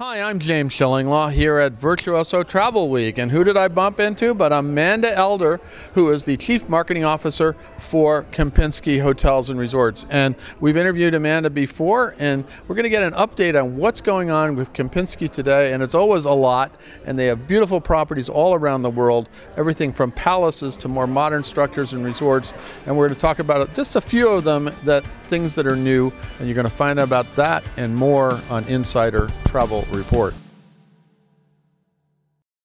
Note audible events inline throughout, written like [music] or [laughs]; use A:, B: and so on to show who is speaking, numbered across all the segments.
A: Hi, I'm James Shillinglaw here at Virtuoso Travel Week. And who did I bump into but Amanda Elder, who is the Chief Marketing Officer for Kempinski Hotels and Resorts. And we've interviewed Amanda before, and we're going to get an update on what's going on with Kempinski today. And it's always a lot, and they have beautiful properties all around the world, everything from palaces to more modern structures and resorts. And we're going to talk about just a few of them that things that are new, and you're going to find out about that and more on Insider Travel Report.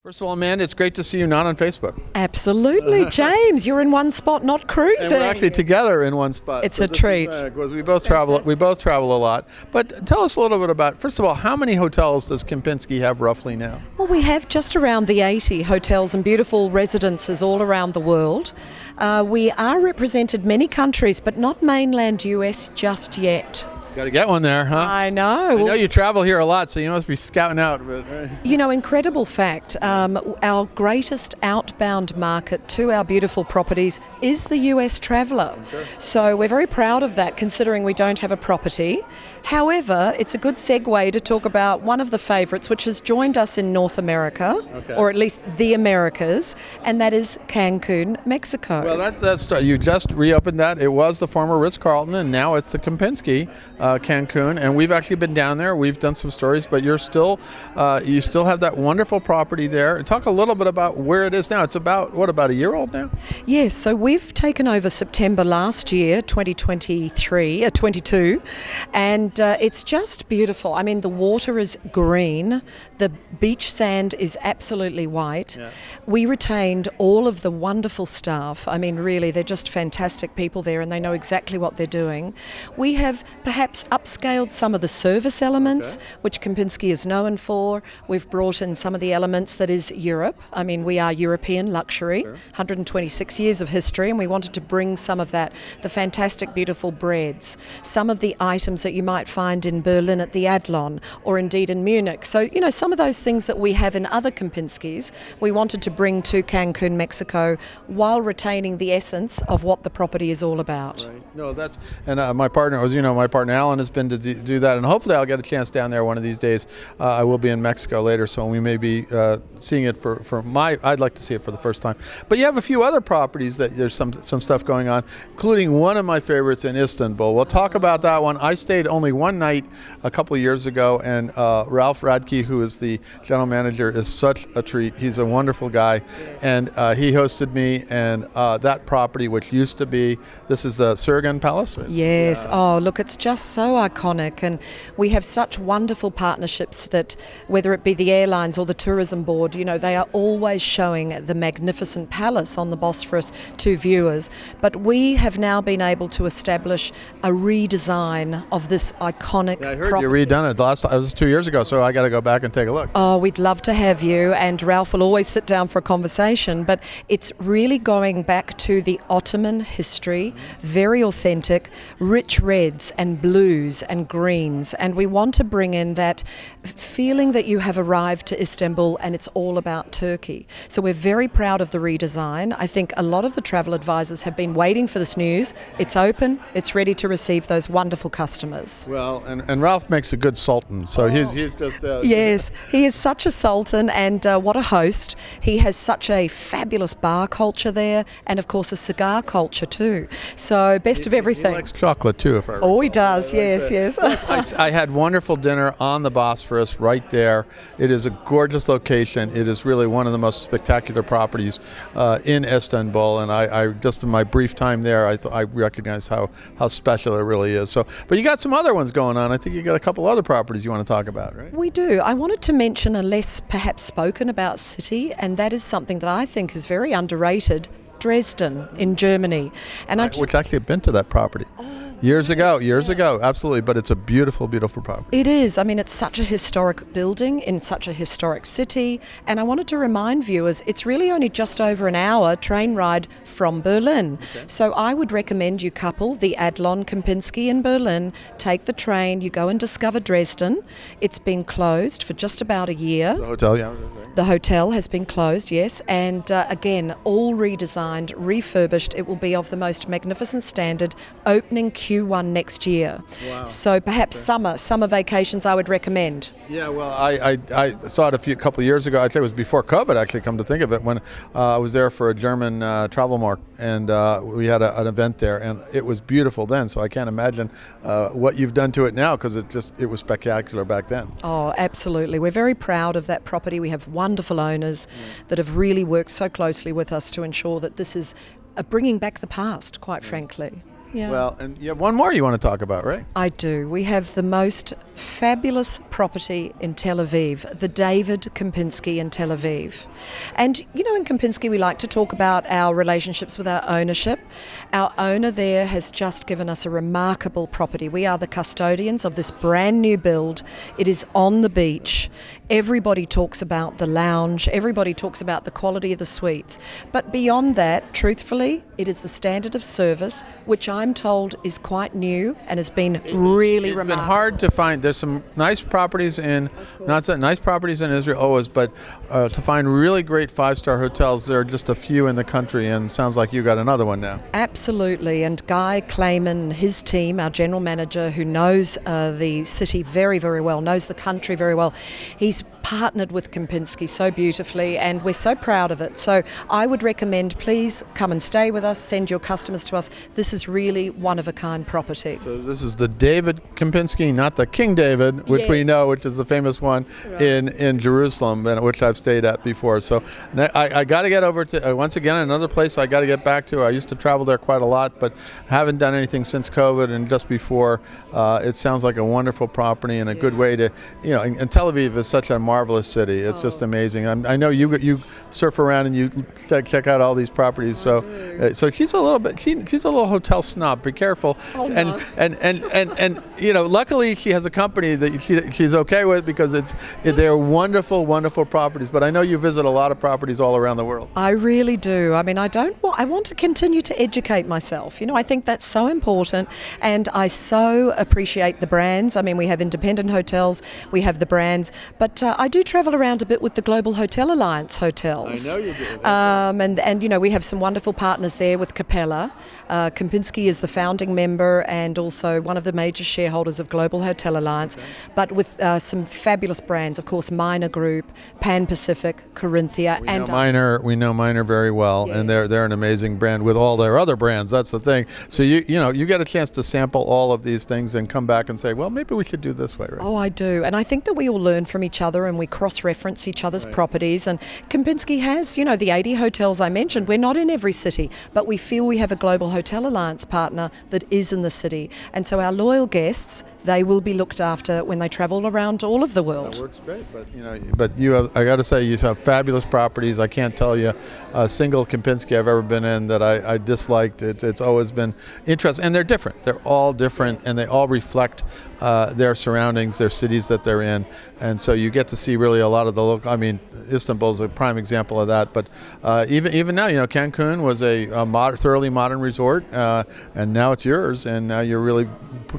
A: First of all, Amanda, it's great to see you not on Facebook.
B: Absolutely, [laughs] James. You're in one spot, not cruising.
A: And we're actually together in one spot.
B: It's a treat.
A: Because we both travel. We both travel a lot. But tell us a little bit about. First of all, how many hotels does Kempinski have roughly now?
B: Well, we have just around the 80 hotels and beautiful residences all around the world. Uh, we are represented many countries, but not mainland US just yet.
A: Got to get one there, huh?
B: I know.
A: I know you travel here a lot, so you must be scouting out. But, uh,
B: You know, incredible fact um, our greatest outbound market to our beautiful properties is the US traveller. So we're very proud of that considering we don't have a property. However, it's a good segue to talk about one of the favourites which has joined us in North America,
A: Okay.
B: or at least the Americas, and that is Cancun, Mexico.
A: well, that's that's you just reopened that. It was the former Ritz Carlton, and now it's the Kempinski, uh, Cancun. And we've actually been down there. We've done some stories, but you're still uh, you still have that wonderful property there. Talk a little bit about where it is now. It's about what about a year old now?
B: Yes, so we've taken over September last year, 2023, uh, 22, and uh, it's just beautiful. I mean, the water is green, the beach sand is absolutely white. We retained all of the wonderful staff. I mean, really, they're just fantastic people there and they know exactly what they're doing. We have perhaps upscaled some of the service elements, which Kempinski is known for. We've brought in some of the elements that is Europe. I mean, we are European luxury, 126 years of history, and we wanted to bring some of that, the fantastic, beautiful breads, some of the items that you might find in Berlin at the Adlon, or indeed in Munich. So, you know, some of those things that we have in other Kempinskis, we wanted to bring to Cancun, Mexico, while retaining the essence of what the property is all about.
A: No, that's and uh, my partner was you know my partner Alan has been to do, do that, and hopefully I'll get a chance down there one of these days. Uh, I will be in Mexico later, so we may be uh, seeing it for, for my. I'd like to see it for the first time. But you have a few other properties that there's some some stuff going on, including one of my favorites in Istanbul. We'll talk about that one. I stayed only one night a couple of years ago, and uh, Ralph Radtke, who is the general manager, is such a treat. He's a wonderful guy, and uh, he hosted me. And uh, that property, which used to be, this is the Ciragan Palace. right?
B: Yes. Oh, look, it's just so iconic. And we have such wonderful partnerships that whether it be the airlines or the tourism board, you know, they are always showing the magnificent palace on the Bosphorus to viewers. But we have now been able to establish a redesign of this iconic
A: Yeah, I heard
B: property.
A: you redone it. Last it was two years ago, so I got to go back and take a look.
B: Oh, we'd love to have you, and Ralph will always sit down for a conversation. But it's really going back to the Ottoman history, very authentic, rich reds and blues and greens. And we want to bring in that feeling that you have arrived to Istanbul and it's all about Turkey. So we're very proud of the redesign. I think a lot of the travel advisors have been waiting for this news. It's open, it's ready to receive those wonderful customers.
A: Well, and, and Ralph makes a good sultan, so he's he's just uh,
B: Yes, he is such a sultan and uh, what a host. He has such a fabulous bar culture there and, of course, a cigar culture too. So, best of
A: He
B: everything.
A: likes chocolate too, if I recall.
B: oh, he does, yes, yes.
A: yes. [laughs] I had wonderful dinner on the Bosphorus right there. It is a gorgeous location. It is really one of the most spectacular properties uh, in Istanbul, and I, I just in my brief time there, I, th- I recognized how how special it really is. So, but you got some other ones going on. I think you got a couple other properties you want to talk about, right?
B: We do. I wanted to mention a less perhaps spoken about city, and that is something that I think is very underrated Dresden in Germany. And I,
A: Which actually have been to that property years ago, years ago, absolutely. But it's a beautiful, beautiful property.
B: It is. I mean, it's such a historic building in such a historic city. And I wanted to remind viewers it's really only just over an hour train ride from Berlin. So I would recommend you couple the Adlon Kempinski in Berlin, take the train, you go and discover Dresden. It's been closed for just about a year.
A: The hotel, yeah.
B: The hotel has been closed, yes, and uh, again, all redesigned, refurbished. It will be of the most magnificent standard, opening Q1 next year. Wow. So perhaps okay. summer summer vacations I would recommend.
A: Yeah, well, I, I, I saw it a few couple years ago. I think it was before COVID. Actually, come to think of it, when uh, I was there for a German uh, travel mark, and uh, we had a, an event there, and it was beautiful then. So I can't imagine uh, what you've done to it now because it just it was spectacular back then.
B: Oh, absolutely. We're very proud of that property. We have wonderful owners mm. that have really worked so closely with us to ensure that this is bringing back the past, quite frankly.
A: Yeah. Well, and you have one more you want to talk about, right?
B: I do. We have the most fabulous property in Tel Aviv, the David Kempinski in Tel Aviv. And you know, in Kempinski, we like to talk about our relationships with our ownership. Our owner there has just given us a remarkable property. We are the custodians of this brand new build. It is on the beach. Everybody talks about the lounge, everybody talks about the quality of the suites. But beyond that, truthfully, it is the standard of service, which I'm told is quite new and has been really
A: it's
B: remarkable.
A: been hard to find. There's some nice properties in, not so, nice properties in Israel always, but uh, to find really great five star hotels, there are just a few in the country, and sounds like you got another one now.
B: Absolutely. And Guy Clayman, his team, our general manager, who knows uh, the city very, very well, knows the country very well, he's partnered with Kempinski so beautifully, and we're so proud of it. So I would recommend please come and stay with us, send your customers to us. This is really one of a kind property.
A: So this is the David Kempinski, not the King David, which yes. we know, which is the famous one right. in, in Jerusalem, which I've stayed at before. So I, I got to get over to, uh, once again, another place I got to get back to. I used to travel there quite a lot, but haven't done anything since COVID and just before. Uh, it sounds like a wonderful property and a yeah. good way to, you know, and, and Tel Aviv is such a marvelous city. It's oh. just amazing. I'm, i know you you surf around and you check out all these properties. So uh, so she's a little bit she, she's a little hotel snob. Be careful. Oh, and, no. and, and, and and and you know, luckily she has a company that she, she's okay with because it's they're wonderful wonderful properties. But I know you visit a lot of properties all around the world.
B: I really do. I mean, I don't want I want to continue to educate myself. You know, I think that's so important and I so appreciate the brands. I mean, we have independent hotels, we have the brands, but uh, I do travel around a bit with the Global Hotel Alliance hotels.
A: I know you do. Um,
B: and, and, you know, we have some wonderful partners there with Capella. Uh, Kempinski is the founding member and also one of the major shareholders of Global Hotel Alliance, okay. but with uh, some fabulous brands, of course, Minor Group, Pan Pacific, Corinthia,
A: we
B: and uh,
A: know Minor. We know Minor very well, yes. and they're they're an amazing brand with all their other brands. That's the thing. So you you know you get a chance to sample all of these things and come back and say, well, maybe we should do this way. Right?
B: Oh, I do, and I think that we all learn from each other and we cross reference each other's right. properties. And Kempinski has, you know, the 80 hotels I mentioned. We're not in every city, but we feel we have a Global Hotel Alliance partner that is in the city. And so our loyal guests, they will be looked after when they travel around all of the world.
A: That works great, but you know, but you have, I got to say, you have fabulous properties. I can't tell you a single Kempinski I've ever been in that I, I disliked. It, it's always been interesting, and they're different. They're all different, and they all reflect uh, their surroundings, their cities that they're in, and so you get to see really a lot of the local. I mean, Istanbul is a prime example of that. But uh, even even now, you know, Cancun was a, a mod, thoroughly modern resort, uh, and now it's yours, and now you're really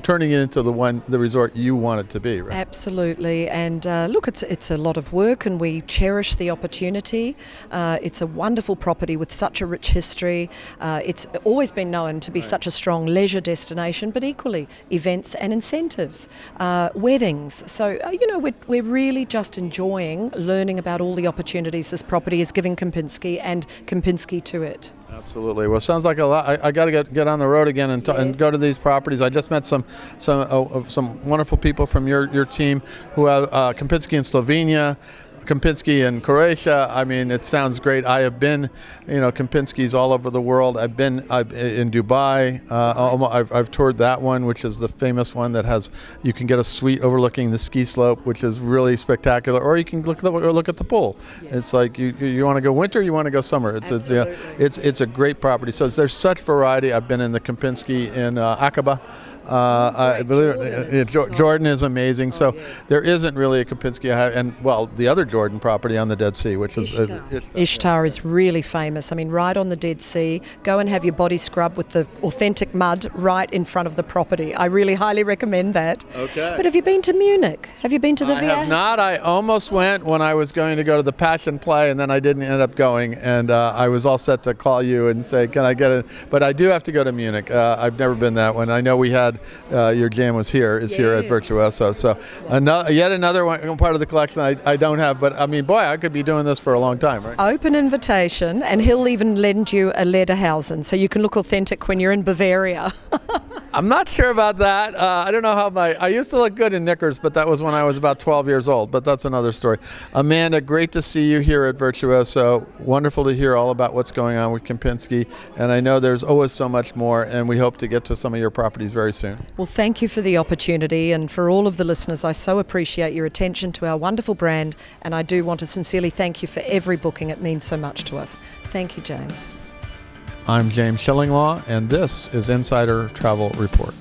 A: turning it into the one the resort you want it to be. Right?
B: Absolutely, and uh, look, it's it's a lot of work, and we cherish the opportunity. Uh, it's a wonderful property with such a rich history. Uh, it's always been known to be right. such a strong leisure destination, but equally events and incentives uh, weddings. So, uh, you know, we're, we're really just enjoying learning about all the opportunities this property is giving Kempinski and Kempinski to it.
A: Absolutely. Well, sounds like a lot. I, I got to get get on the road again and, t- yes. and go to these properties. I just met some some uh, some wonderful people from your, your team who have uh, Kempinski in Slovenia. Kempinski in Croatia. I mean, it sounds great. I have been, you know, Kempinski's all over the world. I've been I've, in Dubai. Uh, I've, I've toured that one, which is the famous one that has you can get a suite overlooking the ski slope, which is really spectacular. Or you can look at the, look at the pool. It's like you you want to go winter, you want to go summer. It's it's yeah, it's it's a great property. So there's such variety. I've been in the Kempinski in uh, Aqaba. Uh, I believe it, Jordan is amazing. So oh, there isn't really a Kempinski, and well, the other Jordan property on the Dead Sea, which is
B: Ishtar. Uh, Ishtar. Ishtar is really famous. I mean, right on the Dead Sea. Go and have your body scrubbed with the authentic mud right in front of the property. I really highly recommend that.
A: Okay.
B: But have you been to Munich? Have you been to the
A: I
B: VA?
A: have not. I almost went when I was going to go to the Passion Play, and then I didn't end up going. And uh, I was all set to call you and say, "Can I get it?" But I do have to go to Munich. Uh, I've never been that one. I know we had glad uh, your jam was here. Is here at Virtuoso. So another, yet another one, part of the collection I, I don't have. But I mean, boy, I could be doing this for a long time, right?
B: Open invitation, and he'll even lend you a Lederhosen so you can look authentic when you're in Bavaria. [laughs]
A: I'm not sure about that. Uh, I don't know how my. I used to look good in knickers, but that was when I was about 12 years old. But that's another story. Amanda, great to see you here at Virtuoso. Wonderful to hear all about what's going on with Kempinski. And I know there's always so much more, and we hope to get to some of your properties very soon.
B: Well, thank you for the opportunity, and for all of the listeners, I so appreciate your attention to our wonderful brand, and I do want to sincerely thank you for every booking. It means so much to us. Thank you, James.
A: I'm James Shillinglaw, and this is Insider Travel Report.